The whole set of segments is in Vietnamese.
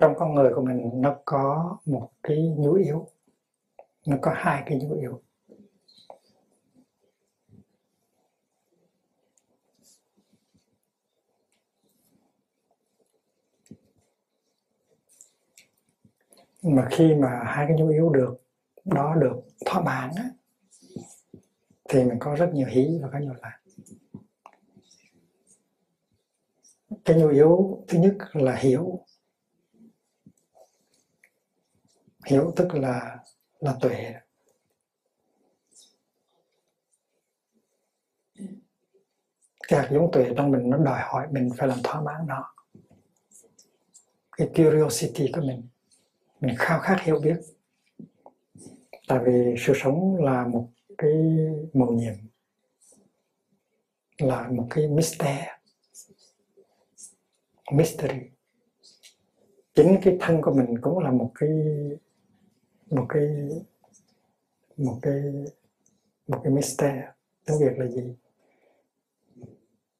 trong con người của mình nó có một cái nhu yếu. Nó có hai cái nhu yếu. Mà khi mà hai cái nhu yếu được đó được thỏa mãn á, thì mình có rất nhiều hí và có nhiều lạc. Cái nhu yếu, thứ nhất là hiểu. Hiểu tức là là tuệ. Cái hạt giống tuệ trong mình nó đòi hỏi mình phải làm thỏa mãn nó. Cái curiosity của mình mình khao khát hiểu biết. Tại vì sự sống là một cái mầu nhiệm, là một cái mystery mystery. Chính cái thân của mình cũng là một cái một cái một cái một cái mystery. Tiếng việt là gì?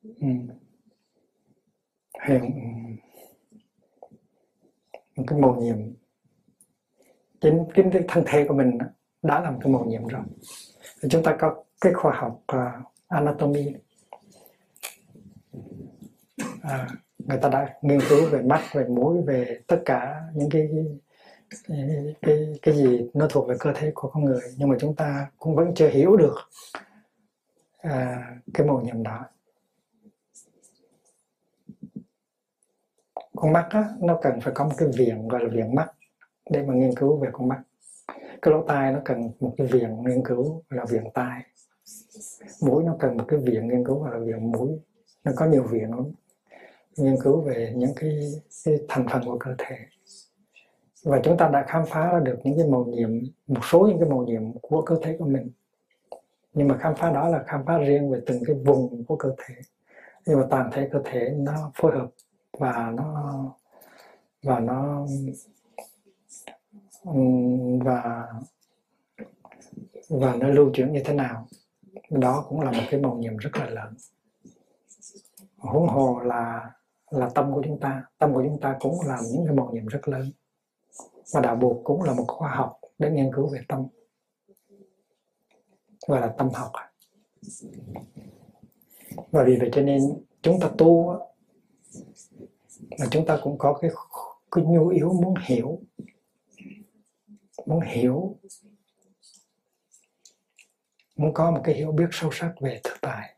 Ừ. hay một cái mầu nhiệm. Chính chính cái thân thể của mình đã làm cái mầu nhiệm rồi. Chúng ta có cái khoa học uh, anatomy. À, người ta đã nghiên cứu về mắt về mũi về tất cả những cái cái, cái cái gì nó thuộc về cơ thể của con người nhưng mà chúng ta cũng vẫn chưa hiểu được à, cái màu nhiệm đó. Con mắt á, nó cần phải có một cái viện gọi là viện mắt để mà nghiên cứu về con mắt. Cái lỗ tai nó cần một cái viện nghiên cứu là viện tai. Mũi nó cần một cái viện nghiên cứu là viện mũi. Nó có nhiều viện lắm nghiên cứu về những cái, cái thành phần của cơ thể. Và chúng ta đã khám phá ra được những cái màu nhiệm một số những cái màu nhiệm của cơ thể của mình. Nhưng mà khám phá đó là khám phá riêng về từng cái vùng của cơ thể. Nhưng mà toàn thể cơ thể nó phối hợp và nó và nó và và nó lưu chuyển như thế nào. Đó cũng là một cái màu nhiệm rất là lớn. Huống hồ là là tâm của chúng ta. Tâm của chúng ta cũng làm những cái mầu nhiệm rất lớn. Và đạo buộc cũng là một khoa học để nghiên cứu về tâm. Gọi là tâm học. Và vì vậy cho nên chúng ta tu là chúng ta cũng có cái cái nhu yếu muốn hiểu. Muốn hiểu. Muốn có một cái hiểu biết sâu sắc về thực tại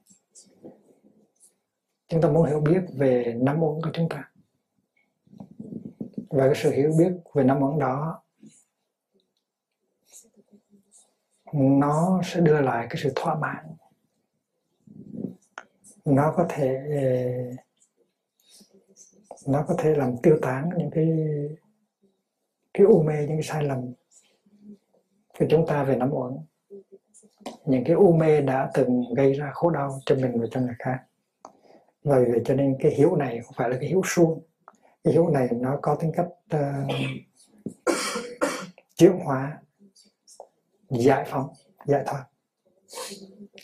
chúng ta muốn hiểu biết về năm uẩn của chúng ta. Và cái sự hiểu biết về năm uẩn đó, nó sẽ đưa lại cái sự thỏa mãn. Nó có thể ờ, nó có thể làm tiêu tán những cái cái u mê, những cái sai lầm của chúng ta về nắm uẩn những cái u mê đã từng gây ra khổ đau cho mình và cho người khác vậy cho nên cái hiểu này không phải là cái hiểu suông. Cái hiểu này nó có tính cách uh, chuyển hóa giải phóng giải thoát.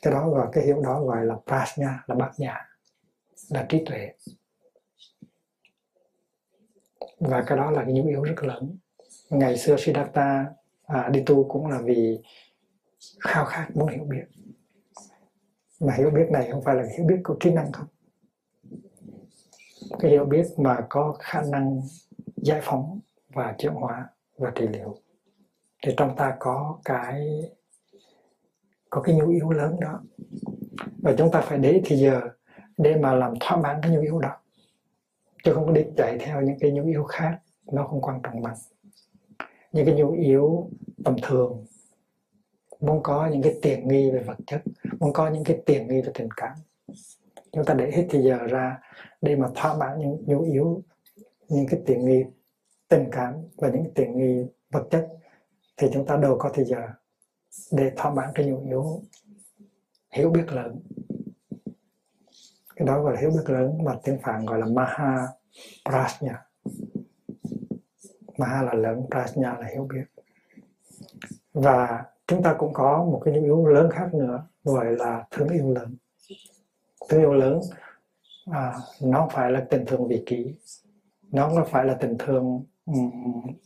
Cái đó gọi cái hiểu đó gọi là prajna là bát nhã là trí tuệ. Và cái đó là cái nhu yếu rất lớn. Ngày xưa Siddhartha à, đi tu cũng là vì khao khát muốn hiểu biết. Mà hiểu biết này không phải là hiểu biết của trí năng không cái hiểu biết mà có khả năng giải phóng và chuyển hóa và trị liệu. Thì trong ta có cái có cái nhu yếu lớn đó. Và chúng ta phải để thì giờ, để mà làm thỏa mãn cái nhu yếu đó, chứ không có đi chạy theo những cái nhu yếu khác, nó không quan trọng bằng. Những cái nhu yếu tầm thường, muốn có những cái tiền nghi về vật chất, muốn có những cái tiền nghi về tình cảm chúng ta để hết thì giờ ra để mà thỏa mãn những, nhu yếu, những cái tiền nghi, tình cảm và những tiền nghi vật chất, thì chúng ta đâu có thời giờ để thỏa mãn cái nhu yếu hiểu biết lớn. Cái đó gọi là hiểu biết lớn mà tiếng phạn gọi là maha prajna maha là lớn, prajna là hiểu biết. Và chúng ta cũng có một cái nhu yếu lớn khác nữa, gọi là thương yêu lớn thương yêu lớn. À, nó không phải là tình thương vị kỷ. Nó không phải là tình thương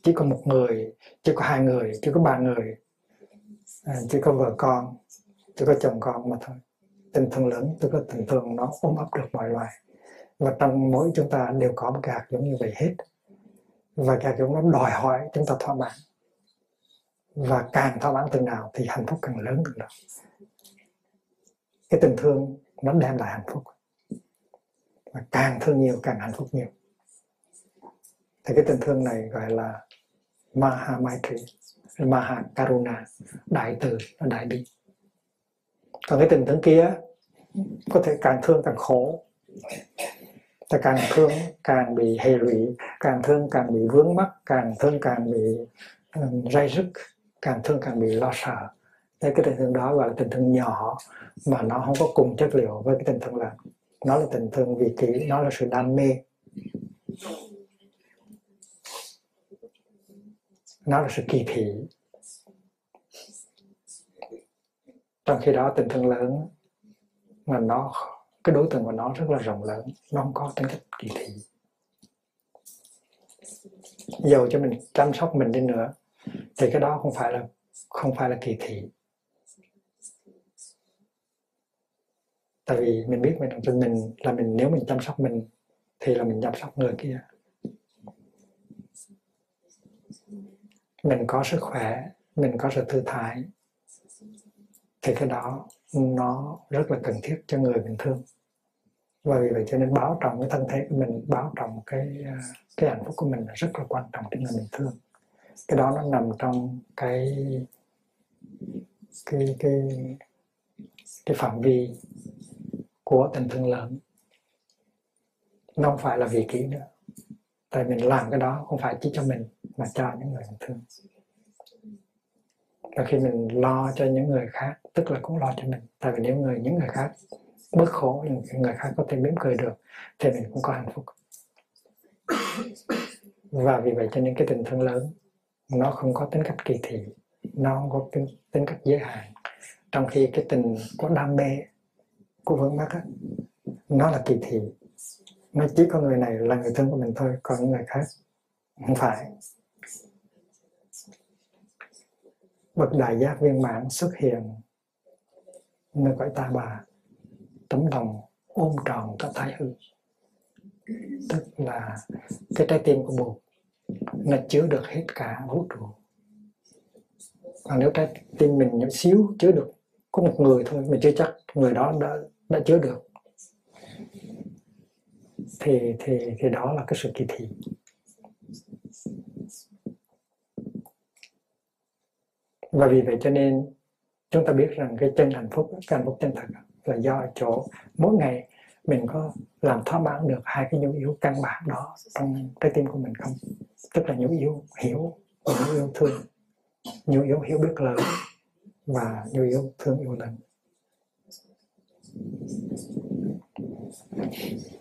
chỉ có một người chỉ có hai người chỉ có ba người. À, chỉ có vợ con chỉ có chồng con mà thôi. Tình thương lớn tức là tình thương nó ôm ấp được mọi loài. Và trong mỗi chúng ta đều có một cái hạt giống như vậy hết. Và cái hạt giống nó đòi hỏi chúng ta thỏa mãn. Và càng thỏa mãn từng nào thì hạnh phúc càng lớn từng đó cái tình thương nó đem lại hạnh phúc. Và càng thương nhiều càng hạnh phúc nhiều. Thì cái tình thương này gọi là Maha Maitri Maha Karuna đại từ nó đại bi. Còn cái tình thương kia có thể càng thương càng khổ ta càng thương càng bị hệ lụy càng thương càng bị vướng mắc càng thương càng bị um, ray rứt càng thương càng bị lo sợ thế cái tình thương đó gọi là tình thương nhỏ mà nó không có cùng chất liệu với cái tình thương là nó là tình thương vị kỷ nó là sự đam mê. Nó là sự kỳ thị. Trong khi đó tình thương lớn mà nó, cái đối tượng của nó rất là rộng lớn, nó không có tính cách kỳ thị. Dầu cho mình chăm sóc mình đi nữa, thì cái đó không phải là, không phải là kỳ thị. Tại vì mình biết mình tin mình là mình, nếu mình chăm sóc mình thì là mình chăm sóc người kia. Mình có sức khỏe, mình có sự thư thái, thì cái đó nó rất là cần thiết cho người mình thương. Và vì vậy cho nên báo trọng cái thân thể của mình, báo trọng cái à, cái hạnh phúc của mình là rất là quan trọng cho người mình thương. Cái đó nó nằm trong cái cái cái cái phạm vi của tình thương lớn. Nó không phải là vì kỹ nữa tại mình làm cái đó không phải chỉ cho mình mà cho những người mình thương. Và khi mình lo cho những người khác tức là cũng lo cho mình. Tại vì nếu người những người khác bớt khổ những người khác có thể mỉm cười được thì mình cũng có hạnh phúc. Và vì vậy cho nên cái tình thương lớn nó không có tính cách kỳ thị nó không có tính, tính cách giới hạn. Trong khi cái tình có đam mê của vướng mắc nó là kỳ thị. Nó chỉ có người này là người thân của mình thôi, còn những người khác không phải. Bậc đại giác viên mãn xuất hiện nơi cõi ta bà. Tấm lòng ôm tròn các thái hư. Tức là cái trái tim của bụt nó chứa được hết cả vũ trụ. Còn nếu trái tim mình nhỏ xíu chứa được có một người thôi, mình chưa chắc người đó đã đã chứa được. Thì thì thì đó là cái sự kỳ thị. Và vì vậy cho nên chúng ta biết rằng cái chân hạnh phúc, cái hạnh phúc chân thật là do ở chỗ mỗi ngày mình có làm thỏa mãn được hai cái nhu yếu căn bản đó trong trái tim của mình không? Tức là nhu yếu hiểu và nhu yếu thương. Nhu yếu hiểu biết lớn và nhu yếu thương yêu lớn Thank you.